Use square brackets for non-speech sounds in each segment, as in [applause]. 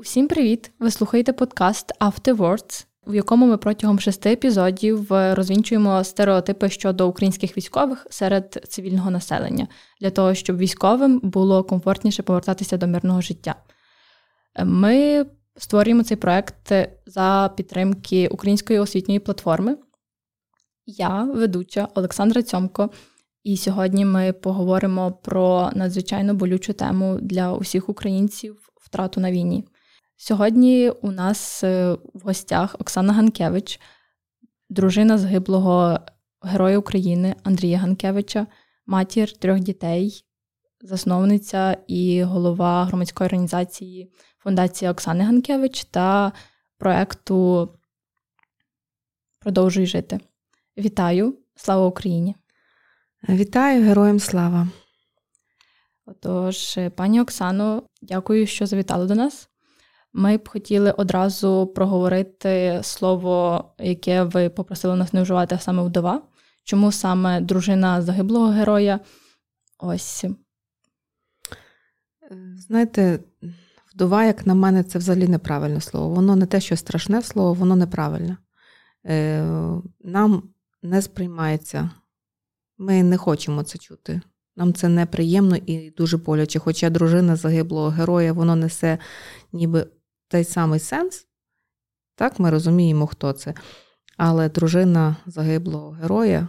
Всім привіт! Ви слухаєте подкаст Afterwards, в якому ми протягом шести епізодів е, розвінчуємо стереотипи щодо українських військових серед цивільного населення для того, щоб військовим було комфортніше повертатися до мирного життя. Е, ми створюємо цей проект за підтримки української освітньої платформи. Я, ведуча Олександра Цьомко, і сьогодні ми поговоримо про надзвичайно болючу тему для усіх українців втрату на війні. Сьогодні у нас е, в гостях Оксана Ганкевич, дружина загиблого Героя України Андрія Ганкевича, матір трьох дітей, засновниця і голова громадської організації Фундація Оксани Ганкевич та проекту Продовжуй жити. Вітаю! Слава Україні! Вітаю героям слава! Отож, пані Оксано, дякую, що завітали до нас. Ми б хотіли одразу проговорити слово, яке ви попросили нас не вживати, а саме вдова. Чому саме дружина загиблого героя? Ось. Знаєте, вдова, як на мене, це взагалі неправильне слово. Воно не те, що страшне слово, воно неправильне. Е, нам не сприймається. Ми не хочемо це чути. Нам це неприємно і дуже боляче. Хоча дружина загиблого героя, воно несе ніби той самий сенс. Так, ми розуміємо, хто це. Але дружина загиблого героя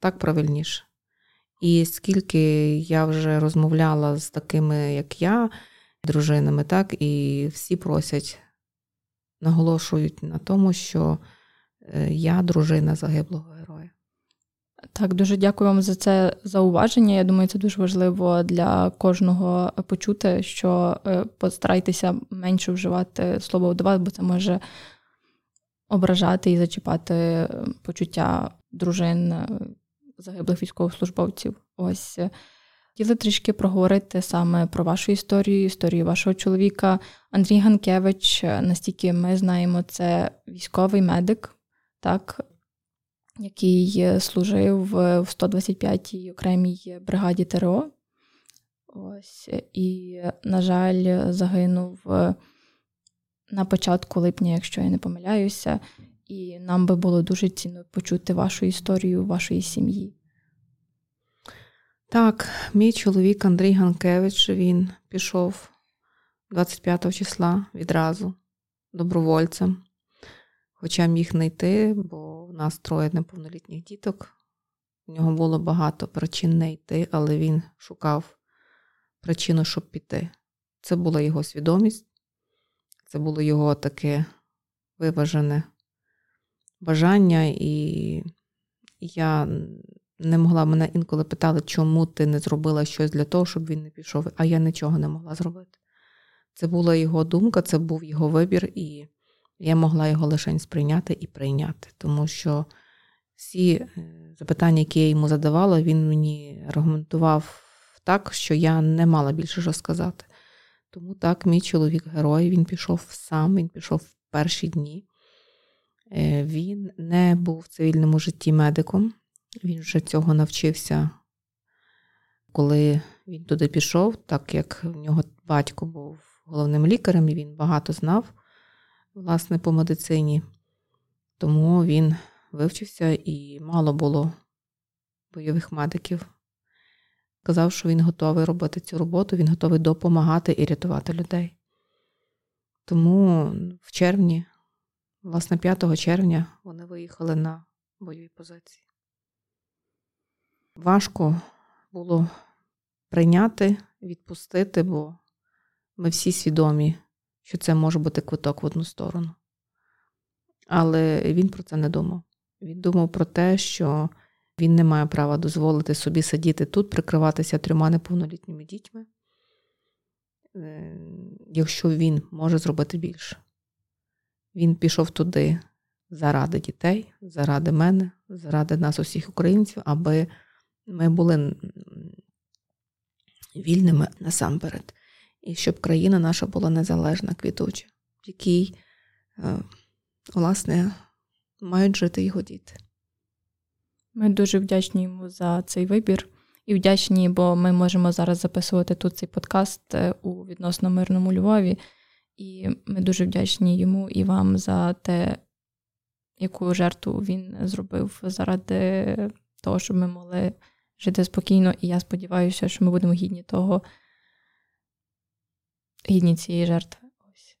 так правильніше. І скільки я вже розмовляла з такими, як я, дружинами, так, і всі просять, наголошують на тому, що е, я дружина загиблого. Так, дуже дякую вам за це зауваження. Я думаю, це дуже важливо для кожного почути, що е, постарайтеся менше вживати слово вдова, бо це може ображати і зачіпати е, почуття дружин е, загиблих військовослужбовців. Ось хотіли трішки проговорити саме про вашу історію, історію вашого чоловіка. Андрій Ганкевич, настільки ми знаємо, це військовий медик. Так, який е, служив в 125-й окремій бригаді ТРО. Ось, І, на жаль, загинув е, на початку липня, якщо я не помиляюся, і нам би було дуже цінно почути вашу історію вашої сім'ї. Так, мій чоловік Андрій Ганкевич він пішов 25 числа відразу добровольцем, хоча міг не йти, бо у нас троє неповнолітніх діток. У нього було багато причин не йти, але він шукав причину, щоб піти. Це була його свідомість, це було його таке виважене бажання, і я не могла мене інколи питали, чому ти не зробила щось для того, щоб він не пішов, а я нічого не могла зробити. Це була його думка, це був його вибір, і я могла його лише сприйняти і прийняти, тому що всі е, запитання, які я йому задавала, він мені аргументував так, що я не мала більше що сказати. Тому так, мій чоловік герой, він пішов сам, він пішов в перші дні. Е, він не був в цивільному житті медиком, він вже цього навчився, коли він туди пішов, так як в нього батько був головним лікарем, і він багато знав власне, по медицині. Тому він вивчився і мало було бойових медиків. Казав, що він готовий робити цю роботу, він готовий допомагати і рятувати людей. Тому в червні, власне, 5 червня, вони виїхали на бойові позиції. Важко було прийняти, відпустити, бо ми всі свідомі що це може бути квиток в одну сторону. Але він про це не думав. Він думав про те, що він не має права дозволити собі сидіти тут, прикриватися трьома неповнолітніми дітьми, е, якщо він може зробити більше. Він пішов туди заради дітей, заради мене, заради нас, усіх українців, аби ми були вільними насамперед і щоб країна наша була незалежна, квітуча, в якій, е, власне, мають жити його діти. Ми дуже вдячні йому за цей вибір і вдячні, бо ми можемо зараз записувати тут цей подкаст е, у відносно мирному Львові. І ми дуже вдячні йому і вам за те, яку жертву він зробив заради того, щоб ми могли жити спокійно. І я сподіваюся, що ми будемо гідні того, гідні цієї жертви. Ось.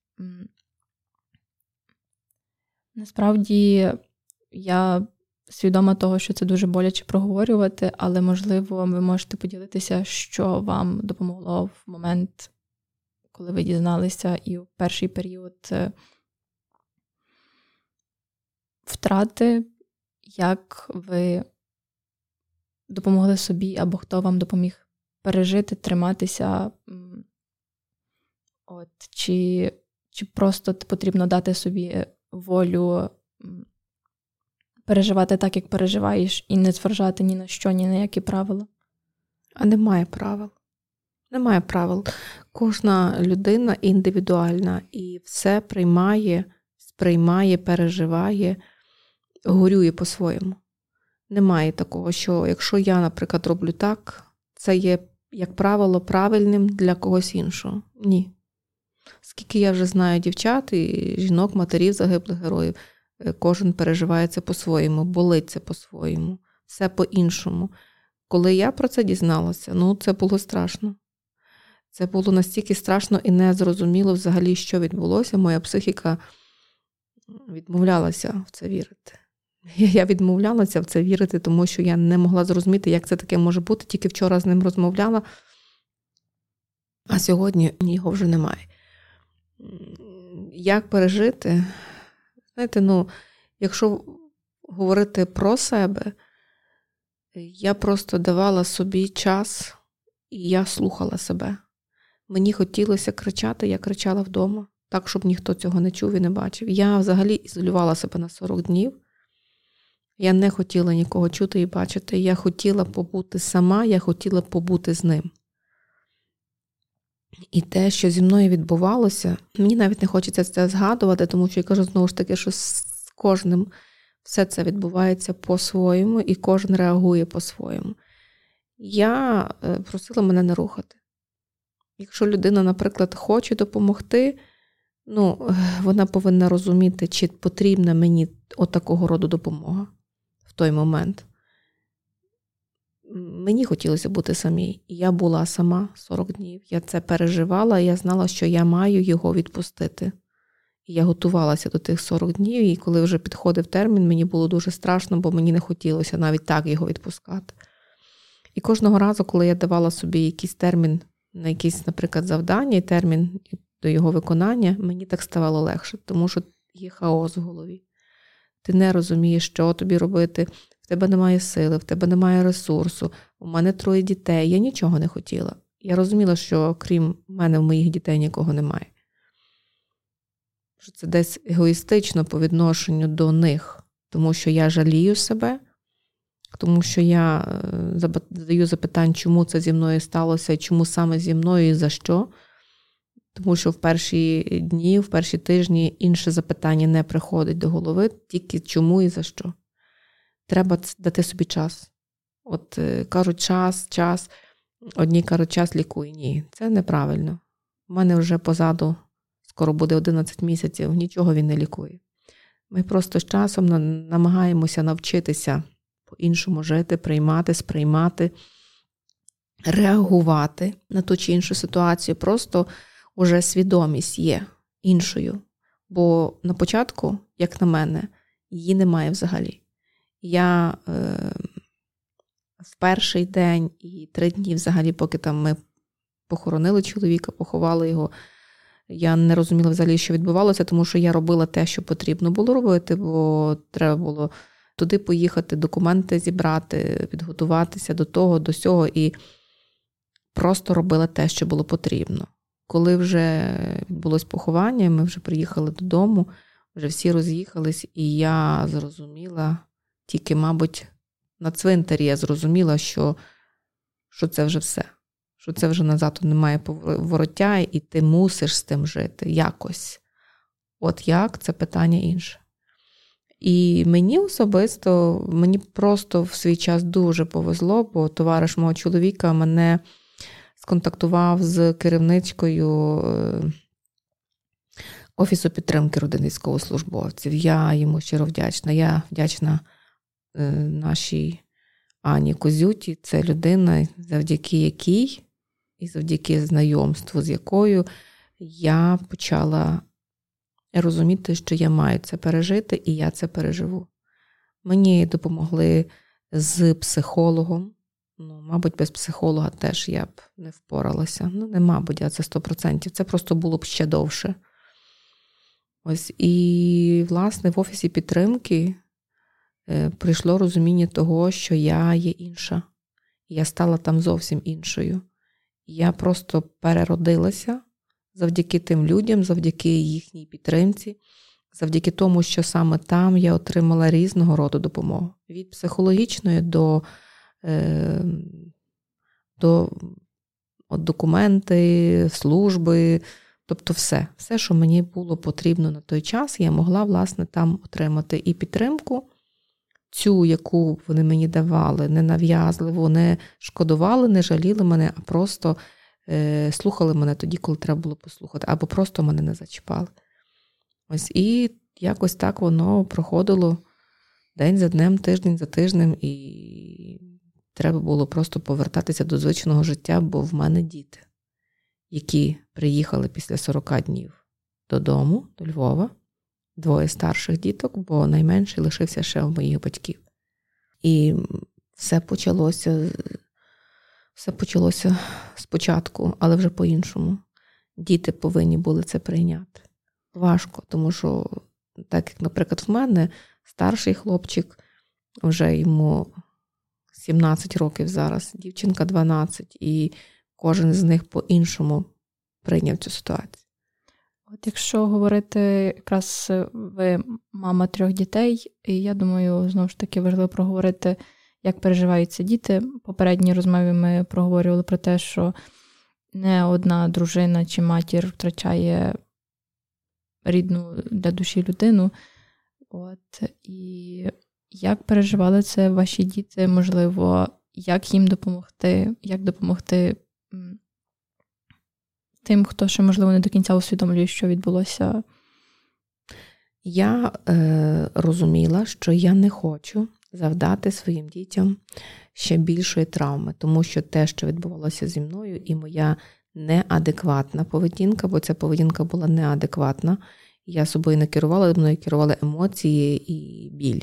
Насправді я свідома того, що це дуже боляче проговорювати, але, можливо, ви можете поділитися, що вам допомогло в момент, коли ви дізналися, і в перший період е, втрати, як ви допомогли собі, або хто вам допоміг пережити, триматися. От, Чи чи просто потрібно дати собі волю переживати так, як переживаєш, і не зважати ні на що, ні на які правила? А немає правил. Немає правил. Кожна людина індивідуальна і все приймає, сприймає, переживає, горює по-своєму. Немає такого, що якщо я, наприклад, роблю так, це є, як правило, правильним для когось іншого. Ні. Скільки я вже знаю дівчат і жінок, матерів загиблих героїв, е, кожен переживає це по-своєму, болить це по-своєму, все по-іншому. Коли я про це дізналася, ну це було страшно. Це було настільки страшно і незрозуміло взагалі, що відбулося. Моя психіка відмовлялася в це вірити. [laughs] Я відмовлялася в це вірити, тому що я не могла зрозуміти, як це таке може бути. Тільки вчора з ним розмовляла, а сьогодні його вже немає. Як пережити? Знаєте, ну, якщо говорити про себе, я просто давала собі час, і я слухала себе. Мені хотілося кричати, я кричала вдома, так, щоб ніхто цього не чув і не бачив. Я взагалі ізолювала себе на 40 днів. Я не хотіла нікого чути і бачити. Я хотіла побути сама, я хотіла побути з ним. І те, що зі мною відбувалося, мені навіть не хочеться це згадувати, тому що я кажу знову ж таки, що з кожним все це відбувається по-своєму, і кожен реагує по-своєму. Я е, просила мене не рухати. Якщо людина, наприклад, хоче допомогти, ну, вона повинна розуміти, чи потрібна мені отакого роду допомога в той момент. Мені хотілося бути самій. Я була сама 40 днів. Я це переживала, і я знала, що я маю його відпустити. І я готувалася до тих 40 днів, і коли вже підходив термін, мені було дуже страшно, бо мені не хотілося навіть так його відпускати. І кожного разу, коли я давала собі якийсь термін на якісь, наприклад, завдання і термін до його виконання, мені так ставало легше, тому що є хаос в голові. Ти не розумієш, що тобі робити, тебе немає сили, в тебе немає ресурсу, у мене троє дітей, я нічого не хотіла. Я розуміла, що крім мене, в моїх дітей нікого немає. Що це десь егоїстично по відношенню до них, тому що я жалію себе, тому що я е, задаю запитання, чому це зі мною сталося, чому саме зі мною і за що. Тому що в перші дні, в перші тижні інше запитання не приходить до голови, тільки чому і за що. Треба дати собі час. От е, кажуть, час, час. Одні кажуть, час лікує. Ні, це неправильно. У мене вже позаду скоро буде 11 місяців, нічого він не лікує. Ми просто з часом намагаємося навчитися по-іншому жити, приймати, сприймати, реагувати на ту чи іншу ситуацію. Просто уже свідомість є іншою. Бо на початку, як на мене, її немає взагалі. Я е, в перший день і три дні, взагалі, поки там ми похоронили чоловіка, поховали його. Я не розуміла взагалі, що відбувалося, тому що я робила те, що потрібно було робити, бо треба було туди поїхати, документи зібрати, підготуватися до того, до сього, і просто робила те, що було потрібно. Коли вже відбулось поховання, ми вже приїхали додому, вже всі роз'їхались, і я зрозуміла, тільки, мабуть, на цвинтарі я зрозуміла, що, що це вже все. Що це вже назад немає повороття, і ти мусиш з тим жити якось. От як це питання інше. І мені особисто, мені просто в свій час дуже повезло, бо товариш мого чоловіка мене сконтактував з керівничкою е, Офісу підтримки родин військовослужбовців. Я йому щиро вдячна. Я вдячна нашій Ані Козюті. Це людина, завдяки якій і завдяки знайомству, з якою я почала розуміти, що я маю це пережити, і я це переживу. Мені допомогли з психологом. Ну, мабуть, без психолога теж я б не впоралася. Ну, не мабуть, а це 100%. Це просто було б ще довше. Ось і, власне, в офісі підтримки е, прийшло розуміння того, що я є інша. Я стала там зовсім іншою. Я просто переродилася завдяки тим людям, завдяки їхній підтримці, завдяки тому, що саме там я отримала різного роду допомогу. Від психологічної до е, до от, документи, служби, тобто все, все, що мені було потрібно на той час, я могла, власне, там отримати і підтримку. Цю, яку вони мені давали, не нав'язливо, не шкодували, не жаліли мене, а просто е, слухали мене тоді, коли треба було послухати, або просто мене не зачіпали. Ось і якось так воно проходило день за днем, тиждень за тижнем, і треба було просто повертатися до звичного життя, бо в мене діти, які приїхали після 40 днів додому, до Львова, двоє старших діток, бо найменший лишився ще у моїх батьків. І все почалося все почалося спочатку, але вже по-іншому. Діти повинні були це прийняти. Важко, тому що, так як, наприклад, в мене старший хлопчик, вже йому 17 років зараз, дівчинка 12, і кожен з них по-іншому прийняв цю ситуацію. От якщо говорити, якраз ви мама трьох дітей, і я думаю, знову ж таки важливо проговорити як переживаються діти. Попередній розмові ми проговорювали про те, що не одна дружина чи матір втрачає рідну для душі людину. От, І як переживали це ваші діти, можливо, як їм допомогти, як допомогти тим, хто ще, можливо, не до кінця усвідомлює, що відбулося? Я е, розуміла, що я не хочу завдати своїм дітям ще більшої травми, тому що те, що відбувалося зі мною, і моя неадекватна поведінка, бо ця поведінка була неадекватна. Я собою не керувала, мною керували емоції і біль.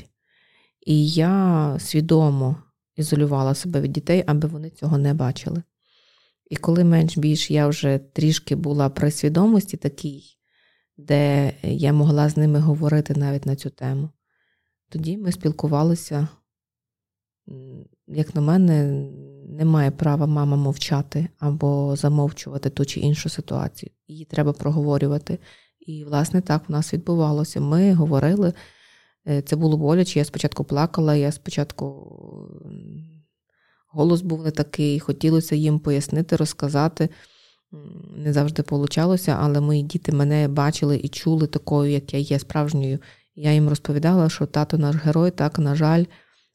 І я свідомо ізолювала себе від дітей, аби вони цього не бачили. І коли менш більш я вже трішки була при свідомості такій, де я могла з ними говорити навіть на цю тему, тоді ми спілкувалися. Як на мене, немає права мама мовчати або замовчувати ту чи іншу ситуацію. Її треба проговорювати. І, власне, так в нас відбувалося. Ми говорили, е, це було боляче. Я спочатку плакала, я спочатку голос був не такий, хотілося їм пояснити, розказати. Не завжди получалося, але мої діти мене бачили і чули такою, як я є справжньою я їм розповідала, що тато наш герой, так, на жаль,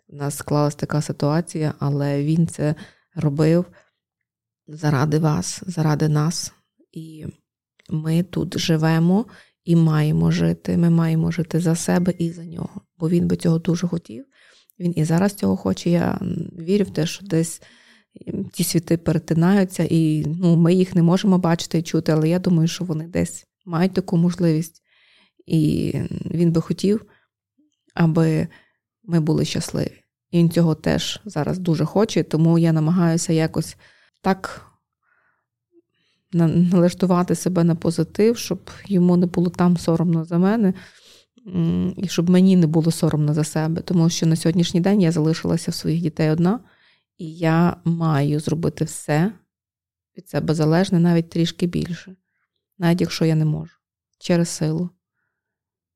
у нас склалась така ситуація, але він це робив заради вас, заради нас. І ми тут живемо і маємо жити. Ми маємо жити за себе і за нього. Бо він би цього дуже хотів. Він і зараз цього хоче. Я вірю в те, що десь ті світи перетинаються, і ну, ми їх не можемо бачити і чути, але я думаю, що вони десь мають таку можливість. І він би хотів, аби ми були щасливі. І він цього теж зараз дуже хоче, тому я намагаюся якось так налаштувати себе на позитив, щоб йому не було там соромно за мене, і щоб мені не було соромно за себе. Тому що на сьогоднішній день я залишилася в своїх дітей одна, і я маю зробити все від себе залежне, навіть трішки більше, навіть якщо я не можу, через силу.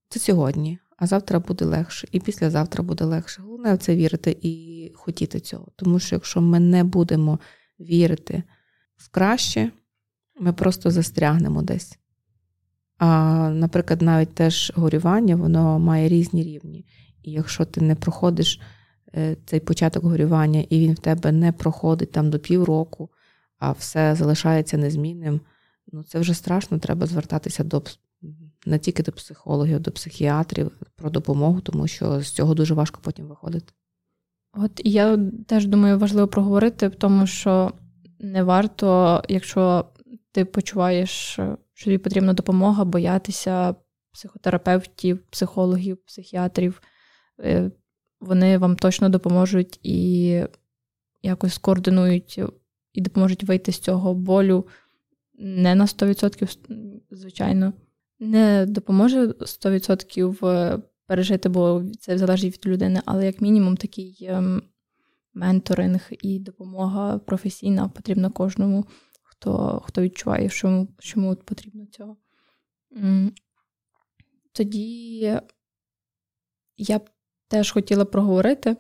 Це сьогодні, а завтра буде легше, і післязавтра буде легше. Головне в це вірити і хотіти цього. Тому що якщо ми не будемо вірити в краще, ми просто застрягнемо десь. А, наприклад, навіть теж горювання, воно має різні рівні. І якщо ти не проходиш е, цей початок горювання, і він в тебе не проходить там до півроку, а все залишається незмінним, ну це вже страшно, треба звертатися до не тільки до психологів, до психіатрів про допомогу, тому що з цього дуже важко потім виходити. От я теж думаю, важливо проговорити, тому що не варто, якщо ти почуваєш, що тобі потрібна допомога, боятися психотерапевтів, психологів, психіатрів. Е, вони вам точно допоможуть і якось скоординують і допоможуть вийти з цього болю. Не на 100%, звичайно, не допоможе 100% е, пережити, бо це залежить від людини, але як мінімум такий ем, менторинг і допомога професійна потрібна кожному, хто хто відчуває, що що йому потрібно цього. Тоді я б теж хотіла проговорити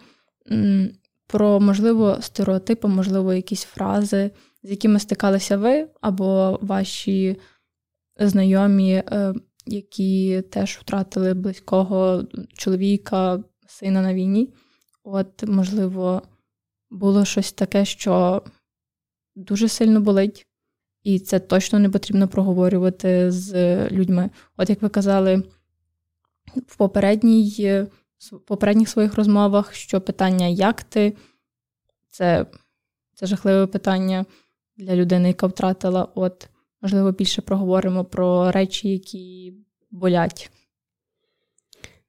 про, можливо, стереотипи, можливо, якісь фрази, з якими стикалися ви, або ваші знайомі, е, які теж втратили близького чоловіка, сина на війні. От, можливо, було щось таке, що дуже сильно болить, і це точно не потрібно проговорювати з людьми. От як ви казали в попередній в попередніх своїх розмовах, що питання як ти це це жахливе питання для людини, яка втратила. От, можливо, більше проговоримо про речі, які болять.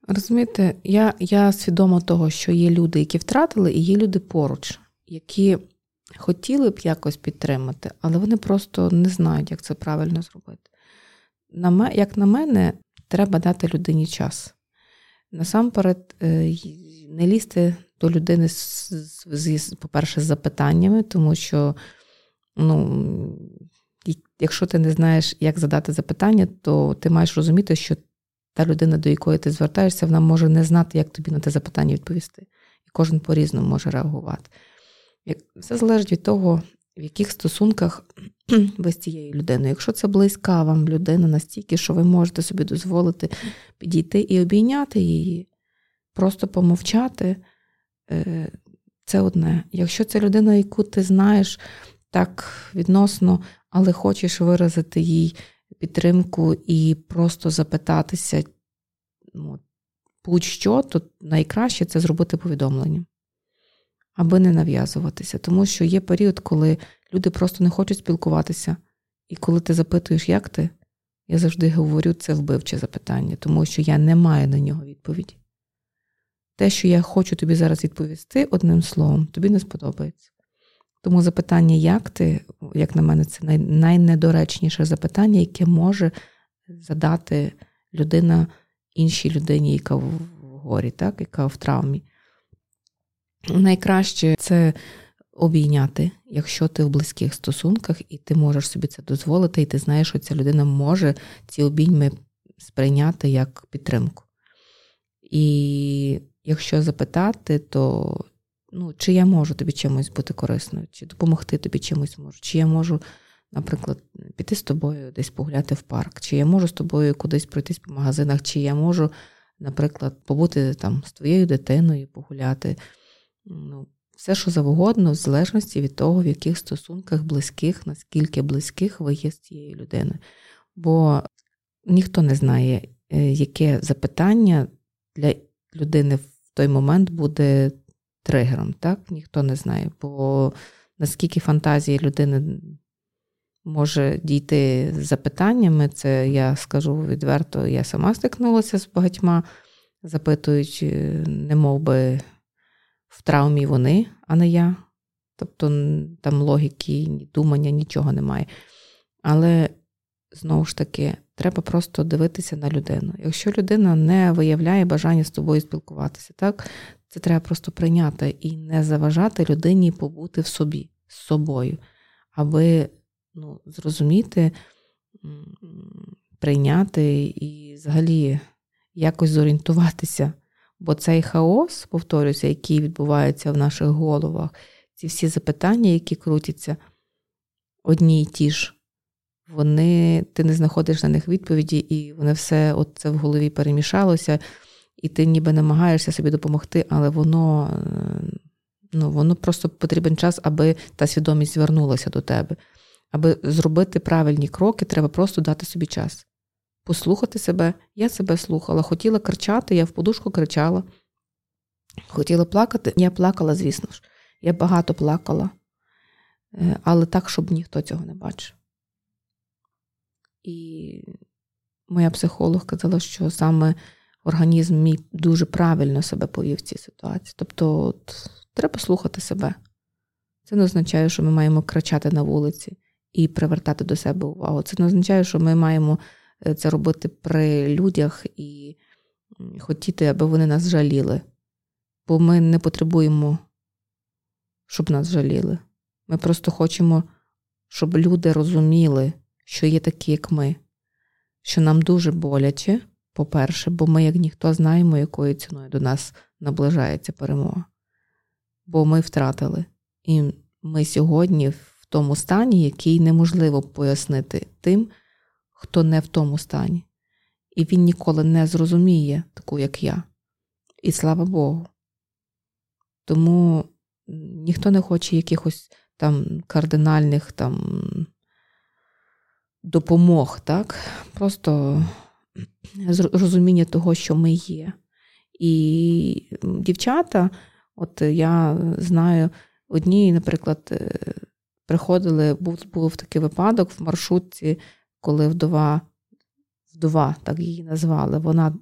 Розумієте, я я свідома того, що є люди, які втратили, і є люди поруч, які хотіли б якось підтримати, але вони просто не знають, як це правильно зробити. Як на мене, треба дати людині час. Насамперед, е, не лізти до людини, по-перше, з запитаннями, тому що, ну, якщо ти не знаєш, як задати запитання, то ти маєш розуміти, що та людина, до якої ти звертаєшся, вона може не знати, як тобі на те запитання відповісти. І кожен по-різному може реагувати. Все залежить від того, в яких стосунках [clears throat] ви з цією людиною. Якщо це близька вам людина настільки, що ви можете собі дозволити підійти і обійняти її, просто помовчати, е, це одне. Якщо це людина, яку ти знаєш так відносно, але хочеш виразити їй підтримку і просто запитатися, ну, будь-що, то найкраще це зробити повідомлення аби не нав'язуватися. Тому що є період, коли люди просто не хочуть спілкуватися. І коли ти запитуєш, як ти, я завжди говорю, це вбивче запитання, тому що я не маю на нього відповіді. Те, що я хочу тобі зараз відповісти одним словом, тобі не сподобається. Тому запитання, як ти, як на мене, це найнедоречніше запитання, яке може задати людина іншій людині, яка в горі, так, яка в травмі. Найкраще це обійняти, якщо ти в близьких стосунках, і ти можеш собі це дозволити, і ти знаєш, що ця людина може ці обійми сприйняти як підтримку. І якщо запитати, то ну, чи я можу тобі чимось бути корисною, чи допомогти тобі чимось можу, чи я можу, наприклад, піти з тобою десь погуляти в парк, чи я можу з тобою кудись пройтись по магазинах, чи я можу, наприклад, побути там з твоєю дитиною, погуляти ну, все, що завгодно, в залежності від того, в яких стосунках близьких, наскільки близьких ви є з цією людиною. Бо ніхто не знає, е, яке запитання для людини в той момент буде тригером. так? Ніхто не знає. Бо наскільки фантазії людини може дійти з запитаннями, це я скажу відверто, я сама стикнулася з багатьма, запитуючи, не мов би в травмі вони, а не я. Тобто там логіки, думання, нічого немає. Але знову ж таки, треба просто дивитися на людину. Якщо людина не виявляє бажання з тобою спілкуватися, так, це треба просто прийняти і не заважати людині побути в собі, з собою, аби ну, зрозуміти, прийняти і взагалі якось зорієнтуватися Бо цей хаос, повторюся, який відбувається в наших головах, ці всі запитання, які крутяться одні й ті ж, вони, ти не знаходиш на них відповіді, і вони все от це в голові перемішалося, і ти ніби намагаєшся собі допомогти, але воно ну, воно просто потрібен час, аби та свідомість звернулася до тебе. Аби зробити правильні кроки, треба просто дати собі час. Послухати себе. Я себе слухала. Хотіла кричати, я в подушку кричала. Хотіла плакати, я плакала, звісно ж. Я багато плакала, е, але так, щоб ніхто цього не бачив. І моя психолог казала, що саме організм мій дуже правильно себе повів в цій ситуації. Тобто, от, треба слухати себе. Це не означає, що ми маємо кричати на вулиці і привертати до себе увагу. Це не означає, що ми маємо це робити при людях і хотіти, аби вони нас жаліли. Бо ми не потребуємо, щоб нас жаліли. Ми просто хочемо, щоб люди розуміли, що є такі, як ми, що нам дуже боляче, по-перше, бо ми, як ніхто, знаємо, якою ціною до нас наближається перемога. Бо ми втратили. І ми сьогодні в тому стані, який неможливо пояснити тим, хто не в тому стані. І він ніколи не зрозуміє таку, як я. І слава Богу. Тому ніхто не хоче якихось там кардинальних там допомог, так? Просто розуміння того, що ми є. І дівчата, от я знаю, одні, наприклад, е, приходили, був був такий випадок в маршрутці, коли вдова, вдова, так її назвали, вона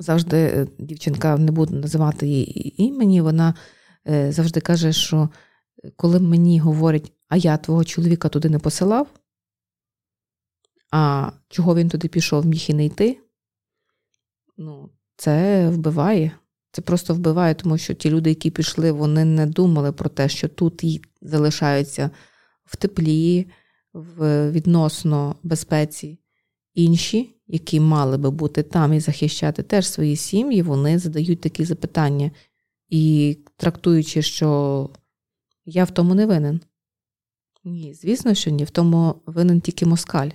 завжди, е, дівчинка, не буду називати її імені, вона е, завжди каже, що коли мені говорять, а я твого чоловіка туди не посилав, а чого він туди пішов, міг і не йти, ну, це вбиває. Це просто вбиває, тому що ті люди, які пішли, вони не думали про те, що тут залишаються в теплі, в відносно безпеці. Інші, які мали би бути там і захищати теж свої сім'ї, вони задають такі запитання і трактуючи, що я в тому не винен. Ні, звісно, що ні, в тому винен тільки москаль.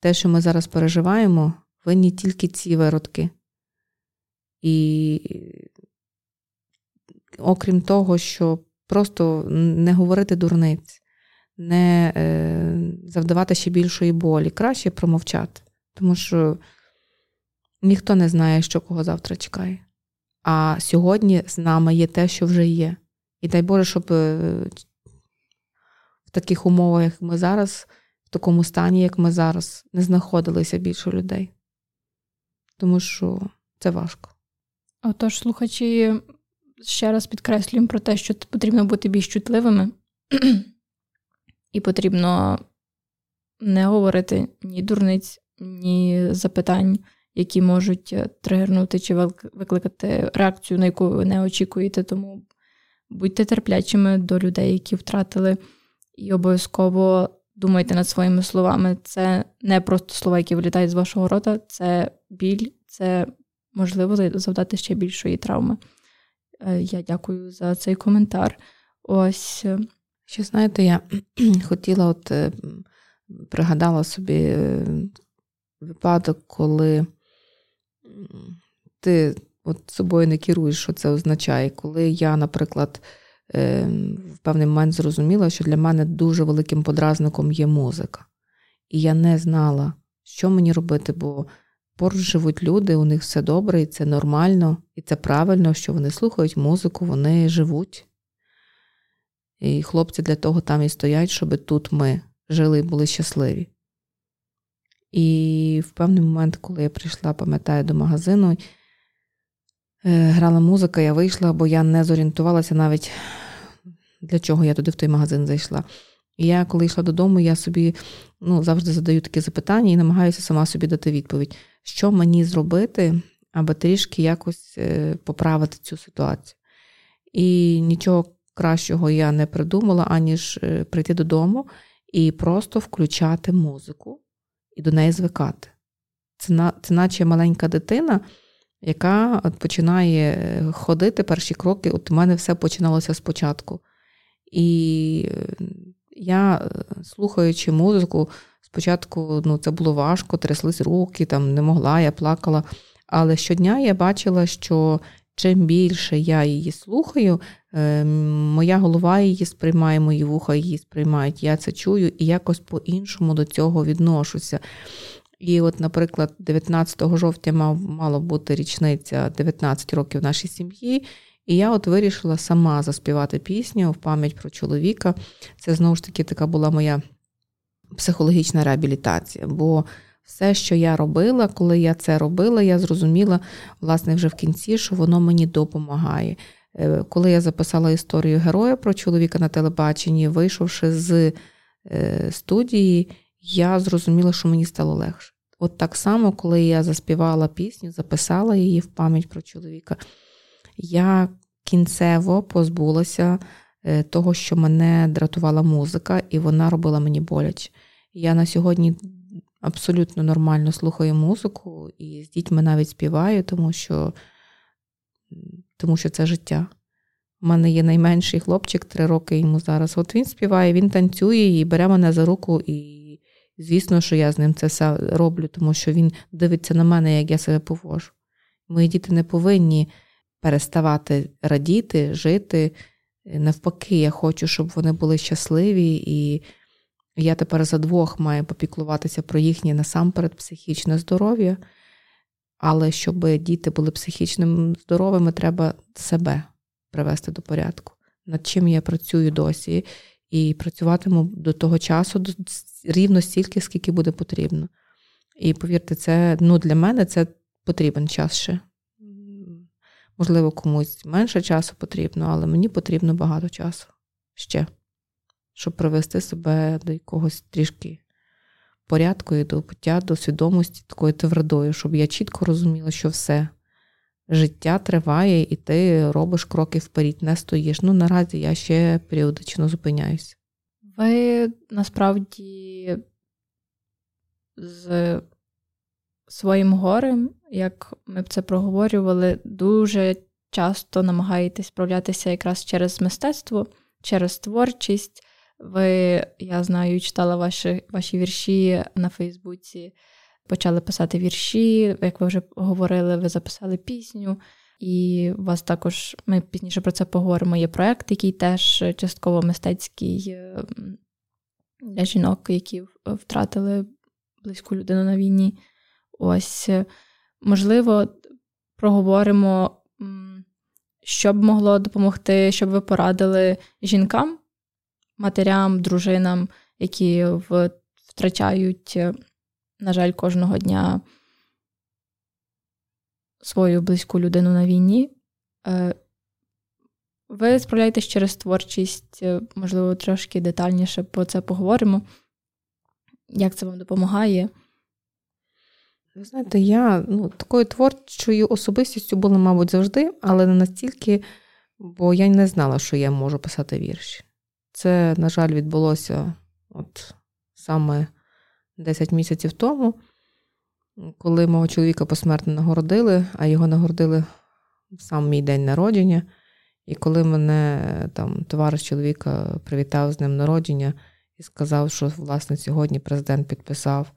Те, що ми зараз переживаємо, винні тільки ці виродки. І окрім того, що просто не говорити дурниць, не е, завдавати ще більшої болі, краще промовчати, тому що ніхто не знає, що кого завтра чекає. А сьогодні з нами є те, що вже є. І дай Боже, щоб е, в таких умовах, як ми зараз, в такому стані, як ми зараз, не знаходилися більше людей. Тому що це важко. Отож, слухачі, ще раз підкреслюємо про те, що потрібно бути більш чутливими, і потрібно не говорити ні дурниць, ні запитань, які можуть е, тригернути чи викликати реакцію, на яку ви не очікуєте. Тому будьте терплячими до людей, які втратили, і обов'язково думайте над своїми словами. Це не просто слова, які вилітають з вашого рота, це біль, це можливо завдати ще більшої травми. Е, я дякую за цей коментар. Ось. Е, ще знаєте, я [clears throat] хотіла, от е, пригадала собі випадок, коли ти от собою не керуєш, що це означає. Коли я, наприклад, в певний момент зрозуміла, що для мене дуже великим подразником є музика. І я не знала, що мені робити, бо Поруч живуть люди, у них все добре, і це нормально, і це правильно, що вони слухають музику, вони живуть. І хлопці для того там і стоять, щоб тут ми жили і були щасливі. І в певний момент, коли я прийшла, пам'ятаю, до магазину, е, грала музика, я вийшла, бо я не зорієнтувалася навіть для чого я туди в той магазин зайшла. І я, коли йшла додому, я собі ну, завжди задаю такі запитання і намагаюся сама собі дати відповідь що мені зробити, аби трішки якось е, поправити цю ситуацію. І нічого кращого я не придумала, аніж е, прийти додому і просто включати музику і до неї звикати. Це, це наче маленька дитина, яка от починає е, ходити перші кроки. От у мене все починалося спочатку. І я, слухаючи музику, Спочатку ну, це було важко, тряслись руки, там не могла, я плакала. Але щодня я бачила, що чим більше я її слухаю, е, моя голова її сприймає, мої вуха її сприймають. Я це чую і якось по-іншому до цього відношуся. І, от, наприклад, 19 жовтня мав мало бути річниця 19 років нашій сім'ї. І я от вирішила сама заспівати пісню в пам'ять про чоловіка. Це знову ж таки така була моя психологічна реабілітація. Бо все, що я робила, коли я це робила, я зрозуміла, власне, вже в кінці, що воно мені допомагає. Е, коли я записала історію героя про чоловіка на телебаченні, вийшовши з е, студії, я зрозуміла, що мені стало легше. От так само, коли я заспівала пісню, записала її в пам'ять про чоловіка, я кінцево позбулася е, того, що мене дратувала музика, і вона робила мені боляче. Я на сьогодні абсолютно нормально слухаю музику і з дітьми навіть співаю, тому що тому що це життя. У мене є найменший хлопчик, три роки йому зараз. От він співає, він танцює і бере мене за руку, і звісно, що я з ним це все роблю, тому що він дивиться на мене, як я себе повожу. Мої діти не повинні переставати радіти, жити. Навпаки, я хочу, щоб вони були щасливі, і я тепер за двох маю попіклуватися про їхнє насамперед психічне здоров'я. Але щоб діти були психічно здоровими, треба себе привести до порядку. Над чим я працюю досі, і працюватиму до того часу рівно стільки, скільки буде потрібно. І повірте, це ну, для мене це потрібен час ще. Можливо, комусь менше часу потрібно, але мені потрібно багато часу ще, щоб привести себе до якогось трішки порядку і до буття, до свідомості такою твердою, щоб я чітко розуміла, що все. Життя триває, і ти робиш кроки вперед, не стоїш. Ну, наразі я ще періодично зупиняюся. Ви насправді з своїм горем, як ми б це проговорювали, дуже часто намагаєтесь справлятися якраз через мистецтво, через творчість. Ви, я знаю, читала ваші ваші вірші на Фейсбуці, почали писати вірші. Як ви вже говорили, ви записали пісню, і у вас також, ми пізніше про це поговоримо. Є проект, який теж частково мистецький для жінок, які втратили близьку людину на війні. Ось, можливо, проговоримо, що б могло допомогти, щоб ви порадили жінкам матерям, дружинам, які втрачають, е, на жаль, кожного дня свою близьку людину на війні. Е, ви справляєтесь через творчість, е, можливо, трошки детальніше про це поговоримо. Як це вам допомагає? Ви знаєте, я ну, такою творчою особистістю була, мабуть, завжди, але не настільки, бо я не знала, що я можу писати вірші. Це, на жаль, відбулося от саме 10 місяців тому, коли мого чоловіка посмертно нагородили, а його нагородили в сам мій день народження. І коли мене там товариш чоловіка привітав з днем народження і сказав, що власне сьогодні президент підписав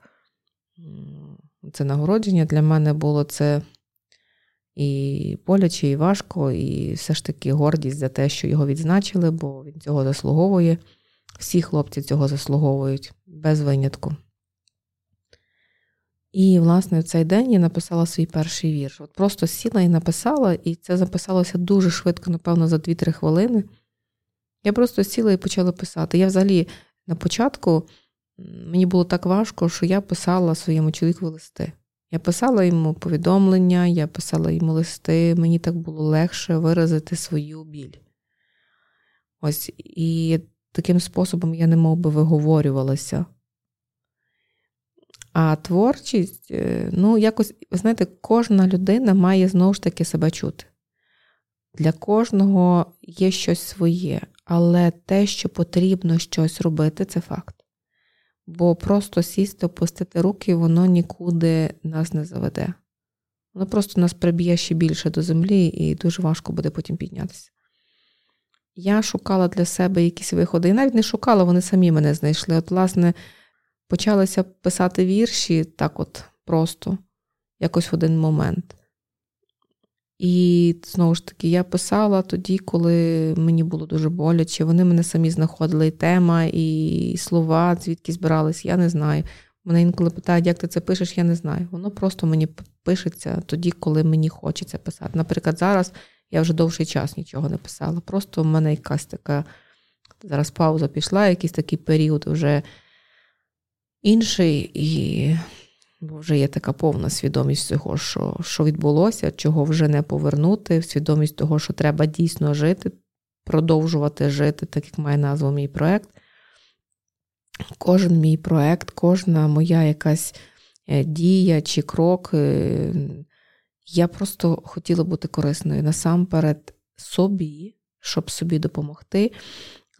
це нагородження, для мене було це і боляче, і важко, і все ж таки гордість за те, що його відзначили, бо він цього заслуговує. Всі хлопці цього заслуговують без винятку. І, власне, в цей день я написала свій перший вірш. От Просто сіла і написала, і це записалося дуже швидко, напевно, за 2-3 хвилини. Я просто сіла і почала писати. Я взагалі на початку мені було так важко, що я писала своєму чоловіку листи. Я писала йому повідомлення, я писала йому листи, мені так було легше виразити свою біль. Ось і таким способом я не мов би виговорювалася. А творчість, е, ну, якось, ви знаєте, кожна людина має знову ж таки себе чути. Для кожного є щось своє, але те, що потрібно щось робити, це факт. Бо просто сісти, опустити руки, воно нікуди нас не заведе. Воно просто нас приб'є ще більше до землі, і дуже важко буде потім піднятися. Я шукала для себе якісь виходи. І навіть не шукала, вони самі мене знайшли. От, власне, почалися писати вірші так от просто, якось в один момент. І знову ж таки, я писала тоді, коли мені було дуже боляче. Вони мене самі знаходили і тема, і слова, звідки збирались, я не знаю. Мене інколи питають, як ти це пишеш, я не знаю. Воно просто мені пишеться тоді, коли мені хочеться писати. Наприклад, зараз я вже довший час нічого не писала. Просто в мене якась така зараз пауза пішла, якийсь такий період вже інший, і вже є така повна свідомість цього, що, що відбулося, чого вже не повернути, свідомість того, що треба дійсно жити, продовжувати жити, так як має назву мій проект. Кожен мій проект, кожна моя якась е, дія чи крок. Е, я просто хотіла бути корисною насамперед собі, щоб собі допомогти,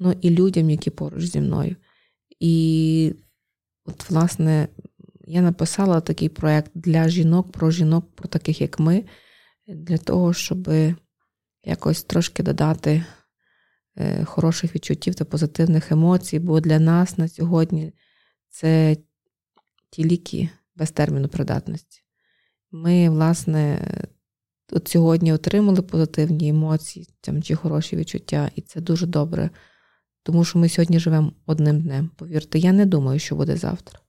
ну і людям, які поруч зі мною. І, от, власне, я написала такий проєкт для жінок, про жінок, про таких, як ми, для того, щоб якось трошки додати Е, хороших відчуттів та позитивних емоцій, бо для нас на сьогодні це ті ліки без терміну придатності. Ми, власне, от сьогодні отримали позитивні емоції там, чи хороші відчуття, і це дуже добре. Тому що ми сьогодні живемо одним днем. Повірте, я не думаю, що буде завтра.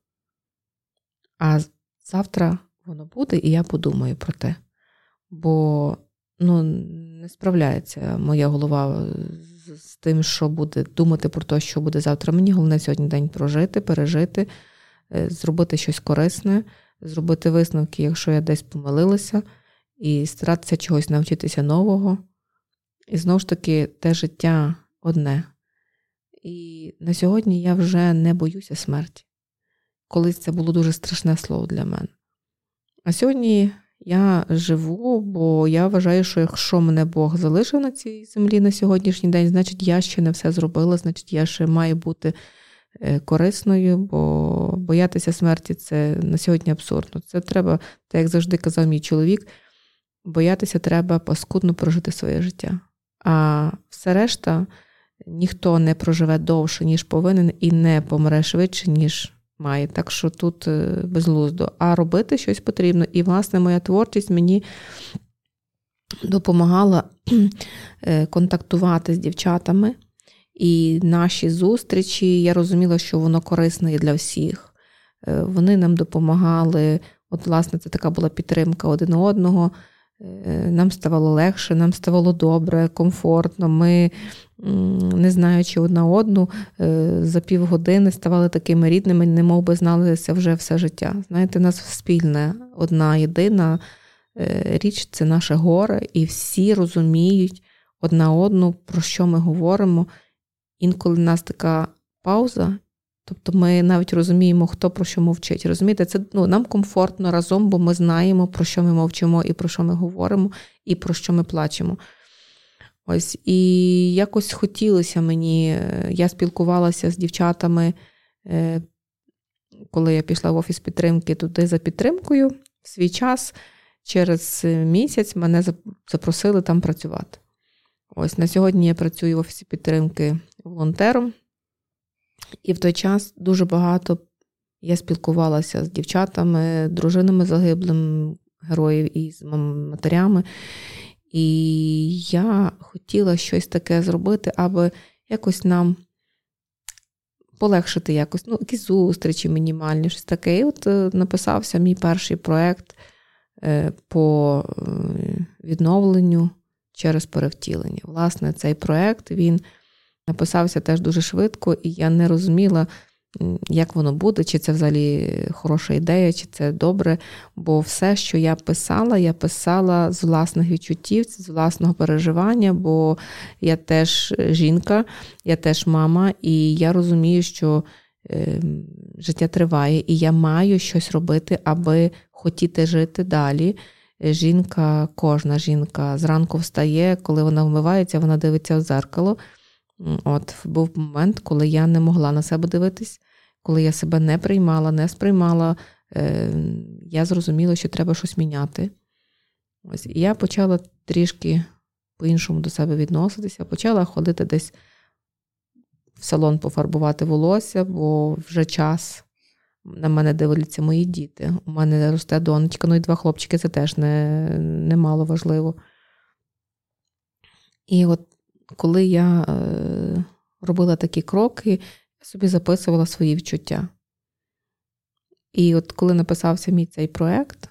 А завтра воно буде, і я подумаю про те. Бо ну, не справляється моя голова з тим, що буде думати про те, що буде завтра. Мені головне сьогодні день прожити, пережити, е, зробити щось корисне, зробити висновки, якщо я десь помилилася, і старатися чогось навчитися нового. І знову ж таки, те життя одне. І на сьогодні я вже не боюся смерті. Колись це було дуже страшне слово для мене. А сьогодні я живу, бо я вважаю, що якщо мене Бог залишив на цій землі на сьогоднішній день, значить я ще не все зробила, значить, я ще маю бути е, корисною, бо боятися смерті це на сьогодні абсурдно. Це треба, так як завжди казав мій чоловік, боятися треба паскудно прожити своє життя. А все решта ніхто не проживе довше, ніж повинен, і не помре швидше, ніж має. Так що тут е, безглуздо. А робити щось потрібно. І, власне, моя творчість мені допомагала [clears throat] е, контактувати з дівчатами. І наші зустрічі, я розуміла, що воно корисне і для всіх. Е, вони нам допомагали. От, власне, це така була підтримка один одного. Нам ставало легше, нам ставало добре, комфортно. Ми не знаючи одна одну, е, за півгодини ставали такими рідними, не мов би зналися вже все життя. Знаєте, у нас спільне одна єдина е, річ це наше горе, і всі розуміють одна одну, про що ми говоримо. Інколи в нас така пауза. Тобто ми навіть розуміємо, хто про що мовчить. Розумієте, це ну, нам комфортно разом, бо ми знаємо, про що ми мовчимо, і про що ми говоримо, і про що ми плачемо. Ось і якось хотілося мені. Е, я спілкувалася з дівчатами, е, коли я пішла в офіс підтримки туди за підтримкою в свій час. Через місяць мене запросили там працювати. Ось на сьогодні я працюю в офісі підтримки волонтером, і в той час дуже багато я спілкувалася з дівчатами, дружинами загиблим героїв і з матерями. І я хотіла щось таке зробити, аби якось нам полегшити якось, ну, якісь зустрічі мінімальні, щось таке. І от е, написався мій перший проєкт е, по е, відновленню через перевтілення. Власне, цей проєкт він написався теж дуже швидко, і я не розуміла як воно буде, чи це взагалі хороша ідея, чи це добре. Бо все, що я писала, я писала з власних відчуттів, з власного переживання, бо я теж жінка, я теж мама, і я розумію, що е, життя триває, і я маю щось робити, аби хотіти жити далі. Жінка, кожна жінка зранку встає, коли вона вмивається, вона дивиться в дзеркало. От був момент, коли я не могла на себе дивитись, коли я себе не приймала, не сприймала, е, я зрозуміла, що треба щось міняти. Ось, І я почала трішки по-іншому до себе відноситися, почала ходити десь в салон пофарбувати волосся, бо вже час. На мене дивляться мої діти. У мене росте донечка, ну і два хлопчики це теж не, не мало важливо. І от коли я е, робила такі кроки, собі записувала свої відчуття. І от коли написався мій цей проект,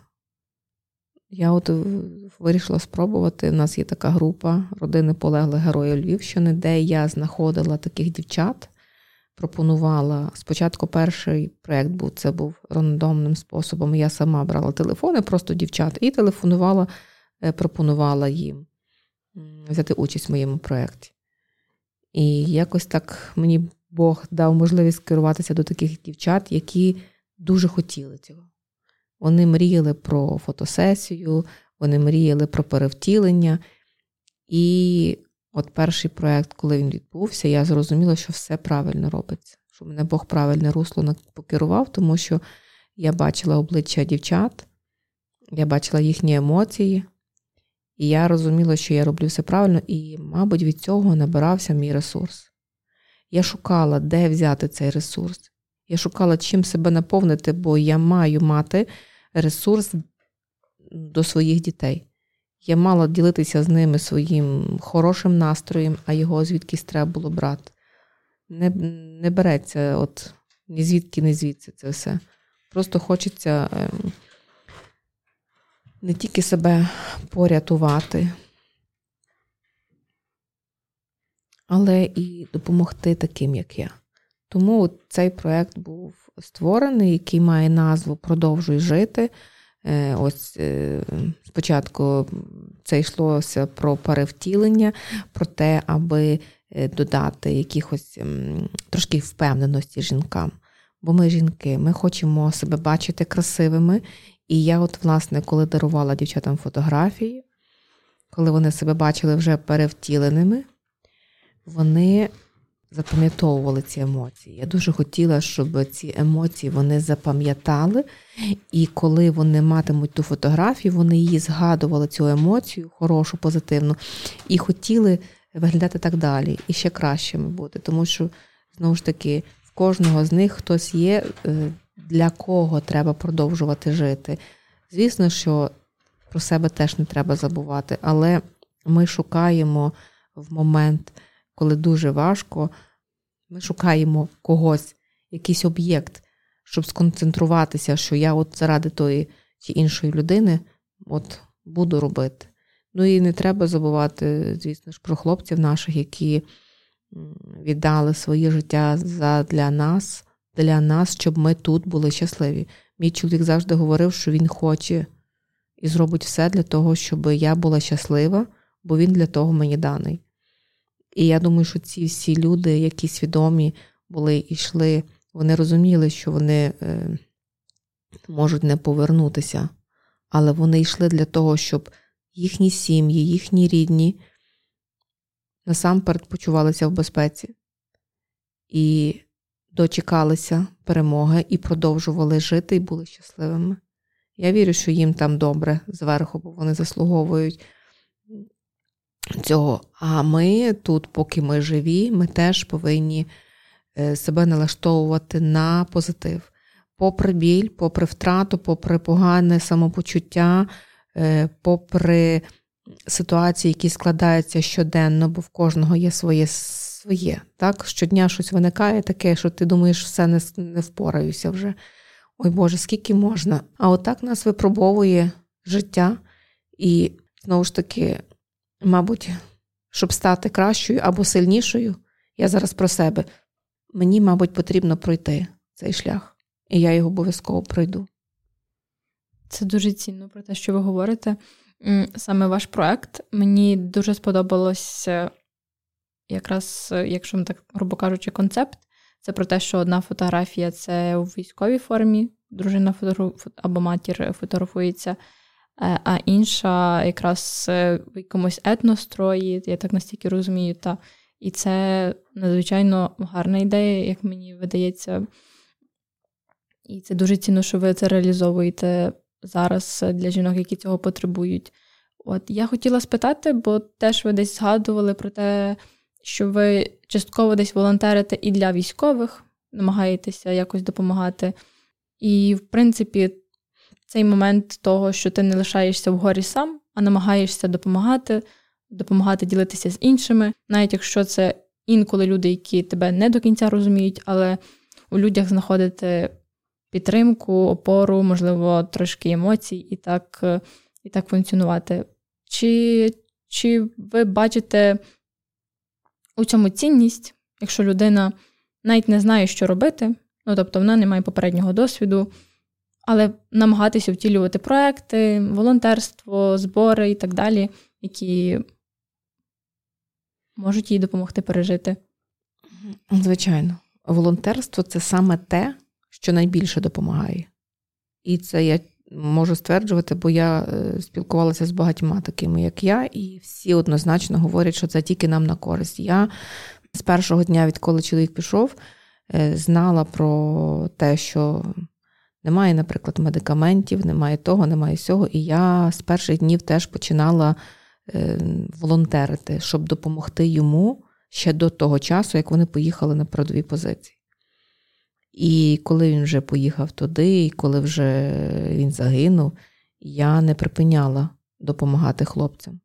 я от вирішила спробувати. У нас є така група родини полеглих героїв Львівщини, де я знаходила таких дівчат, пропонувала. Спочатку перший проєкт був це був рандомним способом. Я сама брала телефони, просто дівчат, і телефонувала, е, пропонувала їм взяти участь в моєму проєкті. І якось так мені Бог дав можливість керуватися до таких дівчат, які дуже хотіли цього. Вони мріяли про фотосесію, вони мріяли про перевтілення. І от перший проєкт, коли він відбувся, я зрозуміла, що все правильно робиться, що мене Бог правильне русло покерував, тому що я бачила обличчя дівчат, я бачила їхні емоції, і я розуміла, що я роблю все правильно, і, мабуть, від цього набирався мій ресурс. Я шукала, де взяти цей ресурс. Я шукала, чим себе наповнити, бо я маю мати ресурс до своїх дітей. Я мала ділитися з ними своїм хорошим настроєм, а його звідкись треба було брати. Не не береться от ні звідки, ні звідси це все. Просто хочеться ем, не тільки себе порятувати, але і допомогти таким, як я. Тому цей проект був створений, який має назву Продовжуй жити. Е, ось е, спочатку це йшлося про перевтілення, про те, аби е, додати якихось трошки впевненості жінкам. Бо ми жінки, ми хочемо себе бачити красивими. І я, от, власне, коли дарувала дівчатам фотографії, коли вони себе бачили вже перевтіленими, вони запам'ятовували ці емоції. Я дуже хотіла, щоб ці емоції вони запам'ятали, і коли вони матимуть ту фотографію, вони її згадували, цю емоцію, хорошу, позитивну, і хотіли виглядати так далі, і ще кращими бути. Тому що, знову ж таки, в кожного з них хтось є, е, для кого треба продовжувати жити. Звісно, що про себе теж не треба забувати, але ми шукаємо в момент коли дуже важко, ми шукаємо когось, якийсь об'єкт, щоб сконцентруватися, що я от заради тої чи іншої людини от буду робити. Ну і не треба забувати, звісно ж, про хлопців наших, які віддали своє життя для нас, для нас, щоб ми тут були щасливі. Мій чоловік завжди говорив, що він хоче і зробить все для того, щоб я була щаслива, бо він для того мені даний. І я думаю, що ці всі люди, які свідомі були і йшли, вони розуміли, що вони е, можуть не повернутися, але вони йшли для того, щоб їхні сім'ї, їхні рідні насамперед почувалися в безпеці і дочекалися перемоги і продовжували жити і були щасливими. Я вірю, що їм там добре зверху, бо вони заслуговують цього. А ми тут, поки ми живі, ми теж повинні е, себе налаштовувати на позитив. Попри біль, попри втрату, попри погане самопочуття, е, попри ситуації, які складаються щоденно, бо в кожного є своє своє. Так? Щодня щось виникає таке, що ти думаєш, все не, не впораюся вже. Ой Боже, скільки можна. А отак нас випробовує життя. І знову ж таки, Мабуть, щоб стати кращою або сильнішою, я зараз про себе. Мені, мабуть, потрібно пройти цей шлях, і я його обов'язково пройду. Це дуже цінно про те, що ви говорите. Саме ваш проект мені дуже сподобалося, якраз, якщо ми так грубо кажучи, концепт. Це про те, що одна фотографія це у військовій формі, дружина фотограф... або матір фотографується. Е, а інша якраз е, в якомусь етнострої, я так настільки розумію. Та. І це надзвичайно гарна ідея, як мені видається. І це дуже цінно, що ви це реалізовуєте зараз для жінок, які цього потребують. От я хотіла спитати, бо теж ви десь згадували про те, що ви частково десь волонтерите і для військових, намагаєтеся якось допомагати. І, в принципі, цей момент того, що ти не лишаєшся в горі сам, а намагаєшся допомагати, допомагати ділитися з іншими, навіть якщо це інколи люди, які тебе не до кінця розуміють, але у людях знаходити підтримку, опору, можливо, трошки емоцій, і так і так функціонувати. Чи, Чи ви бачите у цьому цінність, якщо людина навіть не знає, що робити, ну тобто вона не має попереднього досвіду, але намагатися втілювати проекти, волонтерство, збори і так далі, які можуть їй допомогти пережити. Звичайно, волонтерство це саме те, що найбільше допомагає. І це я можу стверджувати, бо я е, спілкувалася з багатьма такими, як я, і всі однозначно говорять, що це тільки нам на користь. Я з першого дня, відколи чоловік пішов, е, знала про те, що немає, наприклад, медикаментів, немає того, немає сього. І я з перших днів теж починала е, волонтерити, щоб допомогти йому ще до того часу, як вони поїхали на передові позиції. І коли він вже поїхав туди, і коли вже він загинув, я не припиняла допомагати хлопцям.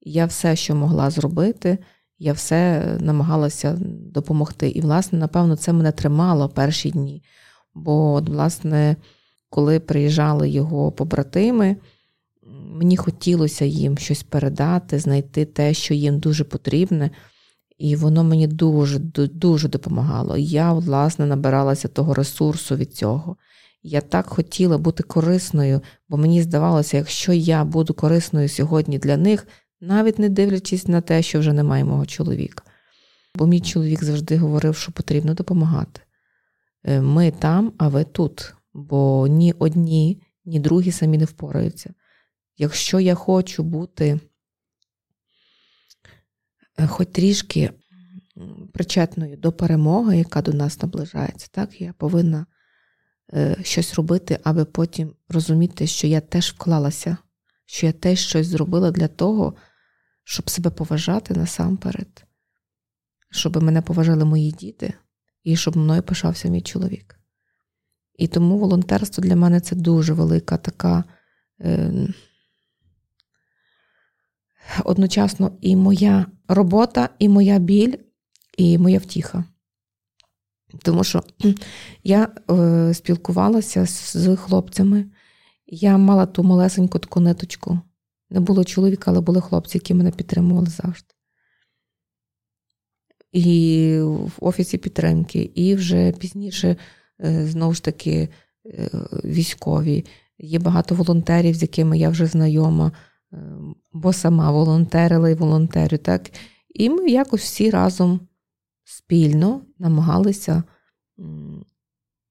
Я все, що могла зробити, я все намагалася допомогти. І, власне, напевно, це мене тримало перші дні. Бо, от, власне, коли приїжджали його побратими, мені хотілося їм щось передати, знайти те, що їм дуже потрібне. І воно мені дуже дуже допомагало. Я, власне, набиралася того ресурсу від цього. Я так хотіла бути корисною, бо мені здавалося, якщо я буду корисною сьогодні для них, навіть не дивлячись на те, що вже немає мого чоловіка. Бо мій чоловік завжди говорив, що потрібно допомагати. Е, ми там, а ви тут. Бо ні одні, ні другі самі не впораються. Якщо я хочу бути Е, хоч трішки причетною до перемоги, яка до нас наближається, так, я повинна е, щось робити, аби потім розуміти, що я теж вклалася, що я теж щось зробила для того, щоб себе поважати насамперед, щоб мене поважали мої діти і щоб мною пишався мій чоловік. І тому волонтерство для мене це дуже велика така. Е, одночасно і моя робота, і моя біль, і моя втіха. Тому що я е, спілкувалася з хлопцями, я мала ту малесеньку таку ниточку. Не було чоловіка, але були хлопці, які мене підтримували завжди. І в офісі підтримки, і вже пізніше, е, знову ж таки, е, військові. Є багато волонтерів, з якими я вже знайома. Ем, бо сама волонтерила і волонтерю, так? І ми якось всі разом спільно намагалися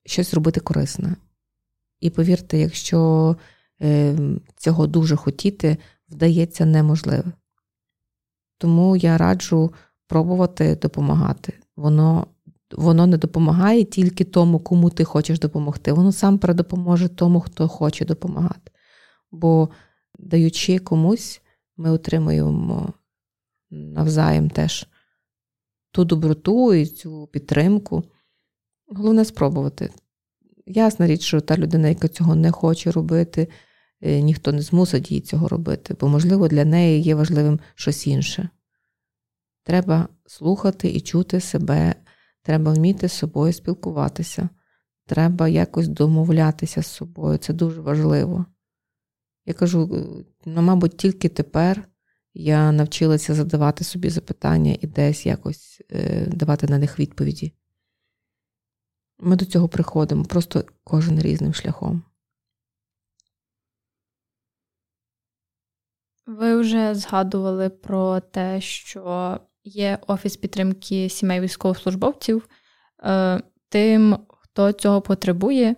щось робити корисне. І повірте, якщо цього дуже хотіти, вдається неможливе. Тому я раджу пробувати допомагати. Воно воно не допомагає тільки тому, кому ти хочеш допомогти. Воно сам передопоможе тому, хто хоче допомагати. Бо даючи комусь, ми отримуємо навзаєм теж ту доброту і цю підтримку. Головне спробувати. Ясна річ, що та людина, яка цього не хоче робити, е, ніхто не змусить їй цього робити, бо, можливо, для неї є важливим щось інше. Треба слухати і чути себе, треба вміти з собою спілкуватися, треба якось домовлятися з собою. Це дуже важливо. Я кажу, е, ну, мабуть, тільки тепер я навчилася задавати собі запитання і десь якось е, давати на них відповіді. Ми до цього приходимо, просто кожен різним шляхом. Ви вже згадували про те, що є офіс підтримки сімей військовослужбовців. Е, тим, хто цього потребує,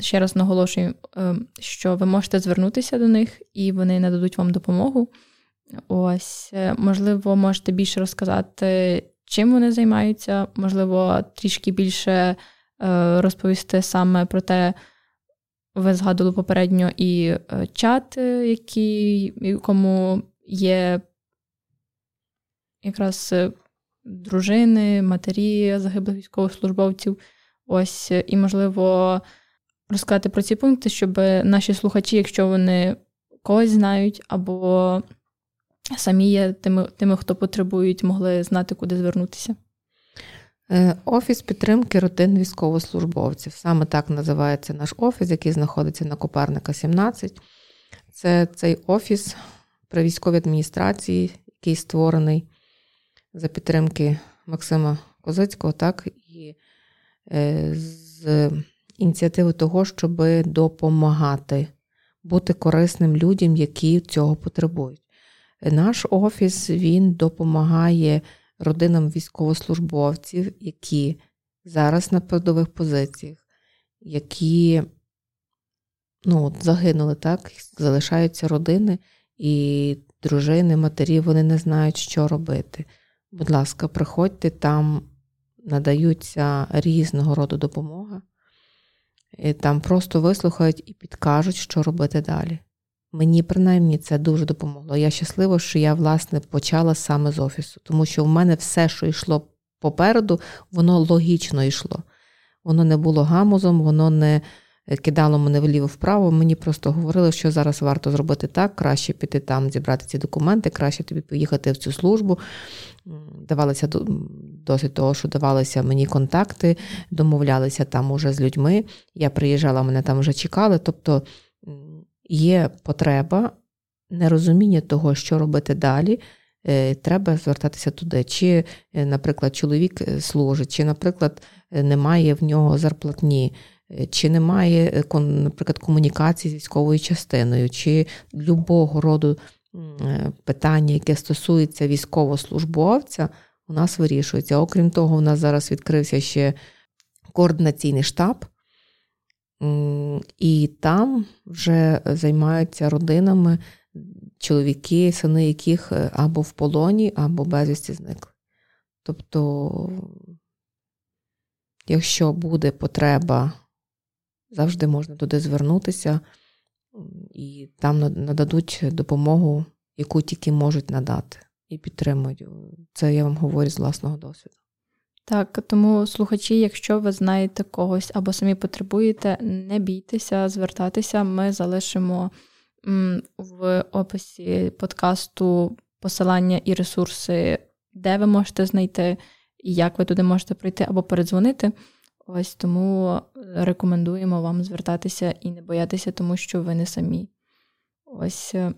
ще раз наголошую, е, що ви можете звернутися до них і вони нададуть вам допомогу. Ось, е, можливо, можете більше розказати, чим вони займаються, можливо, трішки більше розповісти саме про те, ви згадували попередньо і чат, який, якому є якраз дружини, матері загиблих військовослужбовців. Ось, і, можливо, розказати про ці пункти, щоб наші слухачі, якщо вони когось знають, або самі є тими, тими, хто потребують, могли знати, куди звернутися. Е, офіс підтримки родин військовослужбовців. Саме так називається наш офіс, який знаходиться на Коперника 17. Це цей офіс при військовій адміністрації, який створений за підтримки Максима Козицького, так і е, з ініціативи того, щоб допомагати бути корисним людям, які цього потребують. Наш офіс він допомагає родинам військовослужбовців, які зараз на передових позиціях, які ну, от, загинули, так, залишаються родини і дружини, матері, вони не знають, що робити. Будь ласка, приходьте, там надаються різного роду допомога. І Там просто вислухають і підкажуть, що робити далі. Мені принаймні це дуже допомогло. Я щаслива, що я, власне, почала саме з офісу, тому що в мене все, що йшло попереду, воно логічно йшло. Воно не було гамузом, воно не кидало мене вліво-вправо. Мені просто говорили, що зараз варто зробити так, краще піти там, зібрати ці документи, краще тобі поїхати в цю службу. Давалися досить того, що давалися мені контакти, домовлялися там уже з людьми. Я приїжджала, мене там вже чекали. Тобто є потреба, нерозуміння того, що робити далі. Е, треба звертатися туди. Чи, е, наприклад, чоловік е, служить, чи, наприклад, немає в нього зарплатні, чи немає, наприклад, комунікації з військовою частиною, чи любого роду питання, яке стосується військовослужбовця, у нас вирішується. Окрім того, у нас зараз відкрився ще координаційний штаб, і там вже займаються родинами чоловіки, сини яких е, або в полоні, або безвісті зникли. Тобто, якщо буде потреба, завжди можна туди звернутися і там нададуть допомогу, яку тільки можуть надати, і підтримують. Це я вам говорю з власного досвіду. Так, тому слухачі, якщо ви знаєте когось або самі потребуєте, не бійтеся звертатися. Ми залишимо в описі подкасту посилання і ресурси, де ви можете знайти, і як ви туди можете прийти або передзвонити. Ось тому рекомендуємо вам звертатися і не боятися, тому що ви не самі. Ось, е,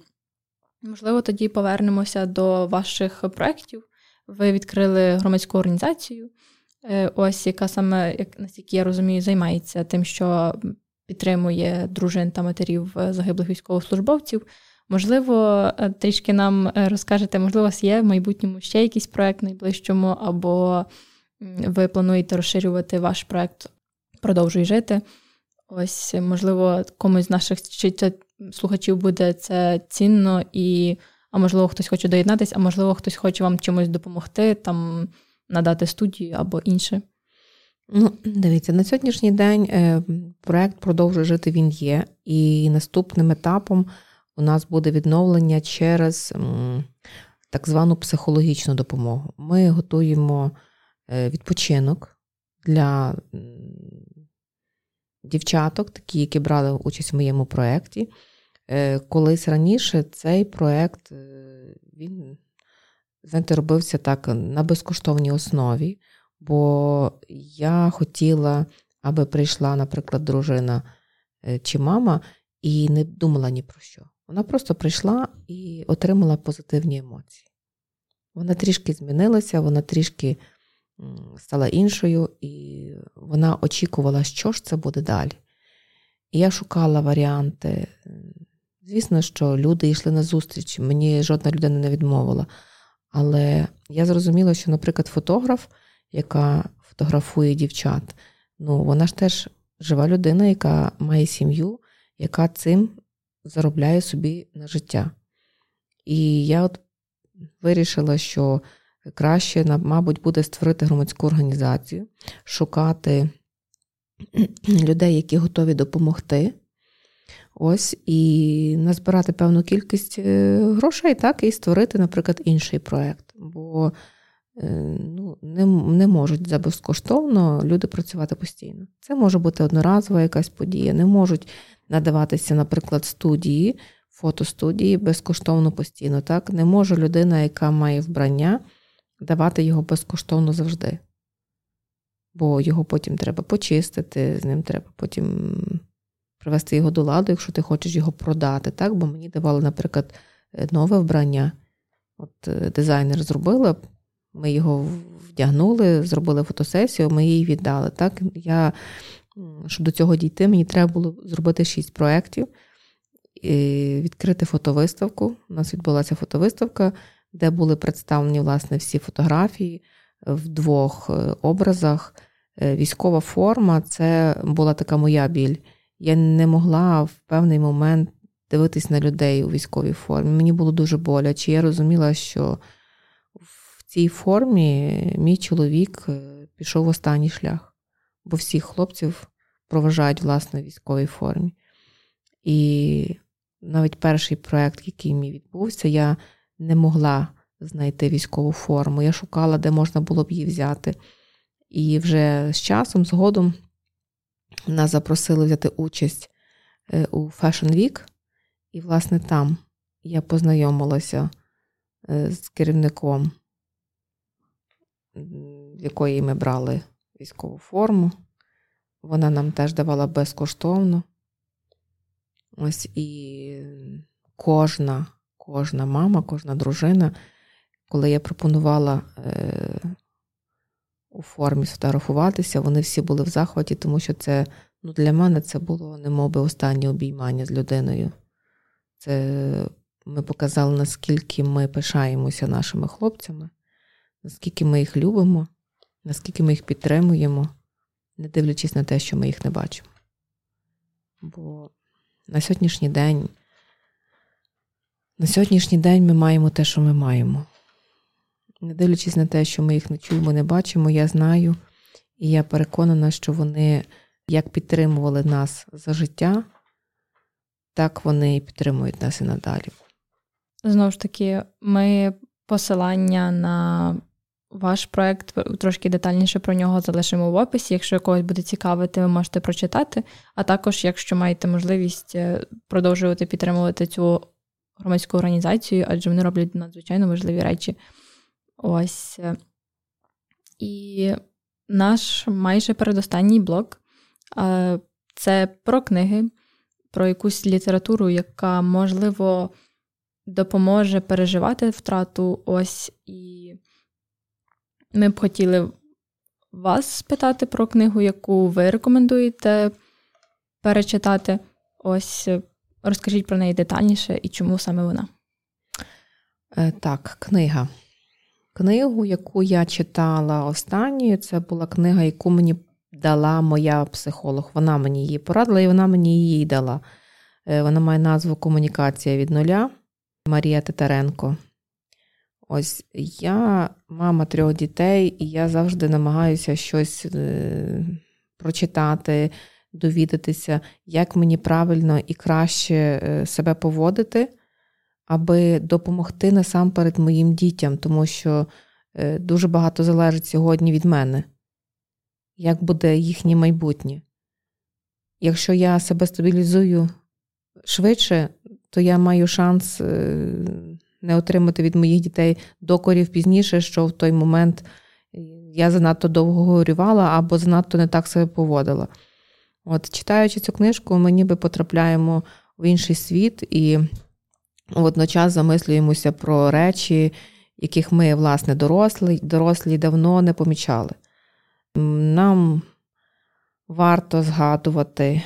можливо, тоді повернемося до ваших проєктів. Ви відкрили громадську організацію, е, ось яка саме, як наскільки я розумію, займається тим, що підтримує дружин та матерів е, загиблих військовослужбовців. Можливо, трішки нам розкажете, можливо, у вас є в майбутньому ще якийсь проект найближчому, або ви плануєте розширювати ваш проект Продовжуй жити. Ось, можливо, комусь з наших слухачів буде це цінно, і, а можливо, хтось хоче доєднатися, а можливо, хтось хоче вам чимось допомогти, там надати студію або інше. Ну, Дивіться, на сьогоднішній день е, проект продовжує жити він є, і наступним етапом у нас буде відновлення через так звану психологічну допомогу. Ми готуємо відпочинок для дівчаток, такі, які брали участь в моєму проєкті. Е, колись раніше цей проєкт е, він, знаєте, робився так на безкоштовній основі, бо я хотіла, аби прийшла, наприклад, дружина чи мама, і не думала ні про що. Вона просто прийшла і отримала позитивні емоції. Вона трішки змінилася, вона трішки стала іншою, і вона очікувала, що ж це буде далі. І я шукала варіанти. Звісно, що люди йшли на зустріч, мені жодна людина не відмовила. Але я зрозуміла, що, наприклад, фотограф, яка фотографує дівчат, ну вона ж теж жива людина, яка має сім'ю, яка цим заробляє собі на життя. І я от вирішила, що краще, мабуть, буде створити громадську організацію, шукати [clears throat] людей, які готові допомогти. Ось, і назбирати певну кількість е, грошей, так, і створити, наприклад, інший проєкт. Бо е, ну, не не можуть за безкоштовно люди працювати постійно. Це може бути одноразова якась подія, не можуть надаватися, наприклад, студії, фотостудії безкоштовно постійно. Так, Не може людина, яка має вбрання, давати його безкоштовно завжди. бо його потім треба почистити, з ним треба потім привести його до ладу, якщо ти хочеш його продати. Так? Бо мені давали, наприклад, нове вбрання. От е, Дизайнер зробила, ми його вдягнули, зробили фотосесію, ми її віддали. Так? Я, Щоб до цього дійти, мені треба було зробити шість проєктів, відкрити фотовиставку. У нас відбулася фотовиставка, де були представлені власне всі фотографії в двох е, образах. Е, військова форма це була така моя біль. Я не могла в певний момент дивитись на людей у військовій формі. Мені було дуже боляче. Я розуміла, що в цій формі мій чоловік е, пішов в останній шлях, бо всіх хлопців проважають власне в військовій формі. І навіть перший проєкт, який мій відбувся, я не могла знайти військову форму. Я шукала, де можна було б її взяти. І вже з часом, згодом, нас запросили взяти участь е, у Fashion Week. І, власне, там я познайомилася е, з керівником, в якої ми брали військову форму. Вона нам теж давала безкоштовно. Ось і кожна, кожна мама, кожна дружина, коли я пропонувала е, у формі сфотографуватися, вони всі були в захваті, тому що це ну, для мене це було немов би останнє обіймання з людиною. Це ми показали, наскільки ми пишаємося нашими хлопцями, наскільки ми їх любимо, наскільки ми їх підтримуємо, не дивлячись на те, що ми їх не бачимо. Бо на сьогоднішній день, на сьогоднішній день ми маємо те, що ми маємо. Не дивлячись на те, що ми їх не чуємо, не бачимо, я знаю, і я переконана, що вони як підтримували нас за життя, так вони і підтримують нас і надалі. Знову ж таки, ми посилання на ваш проект трошки детальніше про нього залишимо в описі. Якщо когось буде цікавити, ви можете прочитати. А також, якщо маєте можливість е, продовжувати підтримувати цю громадську організацію, адже вони роблять надзвичайно важливі речі. Ось. Е, і наш майже передостанній блок це про книги, про якусь літературу, яка, можливо, допоможе переживати втрату. Ось і ми б хотіли вас спитати про книгу, яку ви рекомендуєте перечитати. Ось розкажіть про неї детальніше і чому саме вона. Е, так, книга. Книгу, яку я читала останньою, це була книга, яку мені дала моя психолог. Вона мені її порадила і вона мені її дала. Е, вона має назву Комунікація від нуля Марія Титаренко. Ось я мама трьох дітей, і я завжди намагаюся щось е, прочитати, довідатися, як мені правильно і краще е, себе поводити, аби допомогти насамперед моїм дітям, тому що е, дуже багато залежить сьогодні від мене, як буде їхнє майбутнє. Якщо я себе стабілізую швидше, то я маю шанс не отримати від моїх дітей докорів пізніше, що в той момент я занадто довго горювала або занадто не так себе поводила. От, Читаючи цю книжку, ми ніби потрапляємо в інший світ і водночас замислюємося про речі, яких ми, власне, дорослі, дорослі давно не помічали. Нам варто згадувати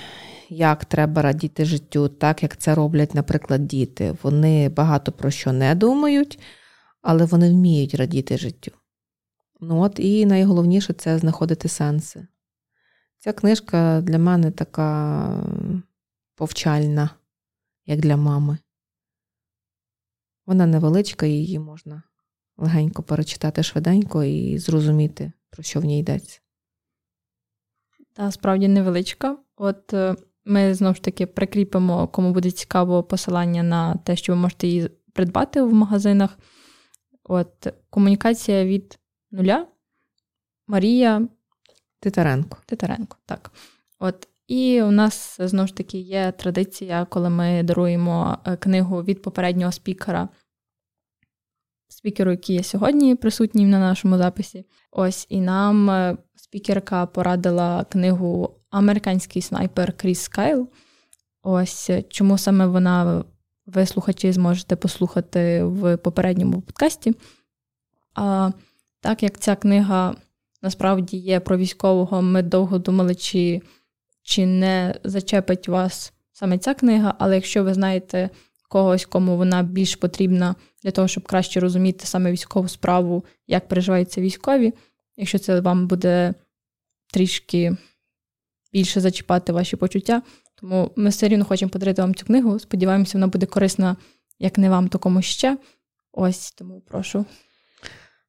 як треба радіти життю, так як це роблять, наприклад, діти. Вони багато про що не думають, але вони вміють радіти життю. Ну от І найголовніше це знаходити сенси. Ця книжка для мене така повчальна, як для мами. Вона невеличка, її можна легенько перечитати швиденько і зрозуміти, про що в ній йдеться. Та справді невеличка. От е, ми знову ж таки прикріпимо, кому буде цікаво посилання на те, що ви можете її придбати в магазинах. От комунікація від нуля. Марія Титаренко. Титаренко, так. От. І у нас знову ж таки є традиція, коли ми даруємо е, книгу від попереднього спікера спікеру, який є сьогодні присутній на нашому записі. Ось і нам е, спікерка порадила книгу Американський снайпер Кріс Скайл. Ось чому саме вона ви слухачі зможете послухати в попередньому подкасті. А так як ця книга насправді є про військового, ми довго думали, чи, чи не зачепить вас саме ця книга, але якщо ви знаєте когось, кому вона більш потрібна для того, щоб краще розуміти саме військову справу, як переживаються військові, якщо це вам буде трішки більше зачіпати ваші почуття, тому ми все рівно хочемо подарити вам цю книгу. Сподіваємося, вона буде корисна як не вам, то комусь ще. Ось тому прошу.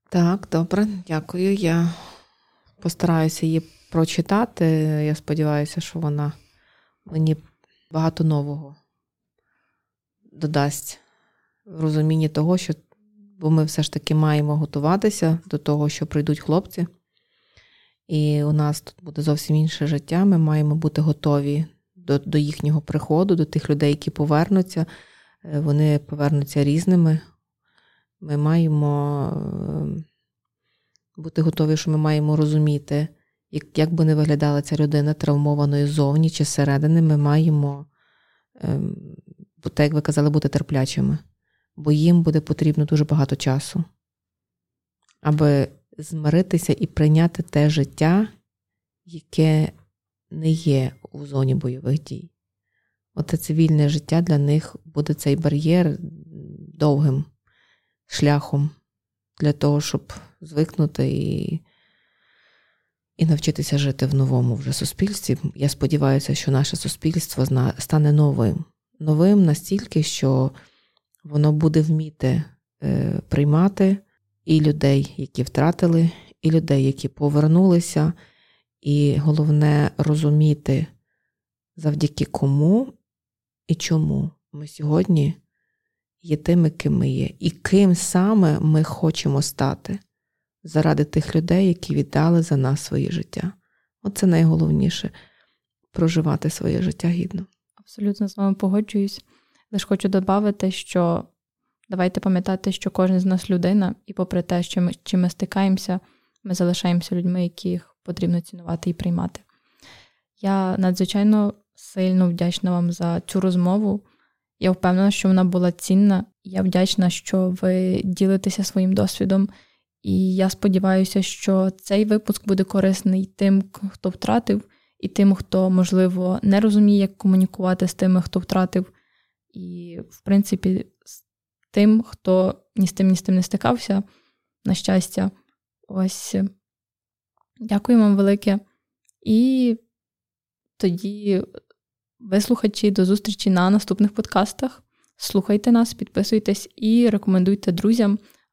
Так, добре, дякую. Я постараюся її прочитати. Я сподіваюся, що вона мені багато нового додасть в розумінні того, що бо ми все ж таки маємо готуватися до того, що прийдуть хлопці. І у нас тут буде зовсім інше життя. Ми маємо бути готові до до їхнього приходу, до тих людей, які повернуться. Е, вони повернуться різними. Ми маємо е, бути готові, що ми маємо розуміти, як як би не виглядала ця людина травмованою зовні чи зсередини, ми маємо, ем, так як ви казали, бути терплячими, бо їм буде потрібно дуже багато часу, аби змиритися і прийняти те життя, яке не є у зоні бойових дій. Оте цивільне життя для них буде цей бар'єр довгим шляхом для того, щоб звикнути і і навчитися жити в новому вже суспільстві. Я сподіваюся, що наше суспільство стане новим. Новим настільки, що воно буде вміти е, приймати і людей, які втратили, і людей, які повернулися, і головне розуміти, завдяки кому і чому ми сьогодні є тими, ким ми є, і ким саме ми хочемо стати заради тих людей, які віддали за нас своє життя. Оце найголовніше проживати своє життя гідно. Абсолютно з вами погоджуюсь. Лише хочу додати, що давайте пам'ятати, що кожен з нас людина, і попри те, що ми чим ми стикаємося, ми залишаємося людьми, яких потрібно цінувати і приймати. Я надзвичайно сильно вдячна вам за цю розмову. Я впевнена, що вона була цінна. Я вдячна, що ви ділитеся своїм досвідом. І я сподіваюся, що цей випуск буде корисний тим, хто втратив, і тим, хто, можливо, не розуміє, як комунікувати з тими, хто втратив. І, в принципі, з тим, хто ні з тим, ні з тим не стикався, на щастя. Ось. Дякую вам велике. І тоді, ви слухачі, до зустрічі на наступних подкастах. Слухайте нас, підписуйтесь і рекомендуйте друзям.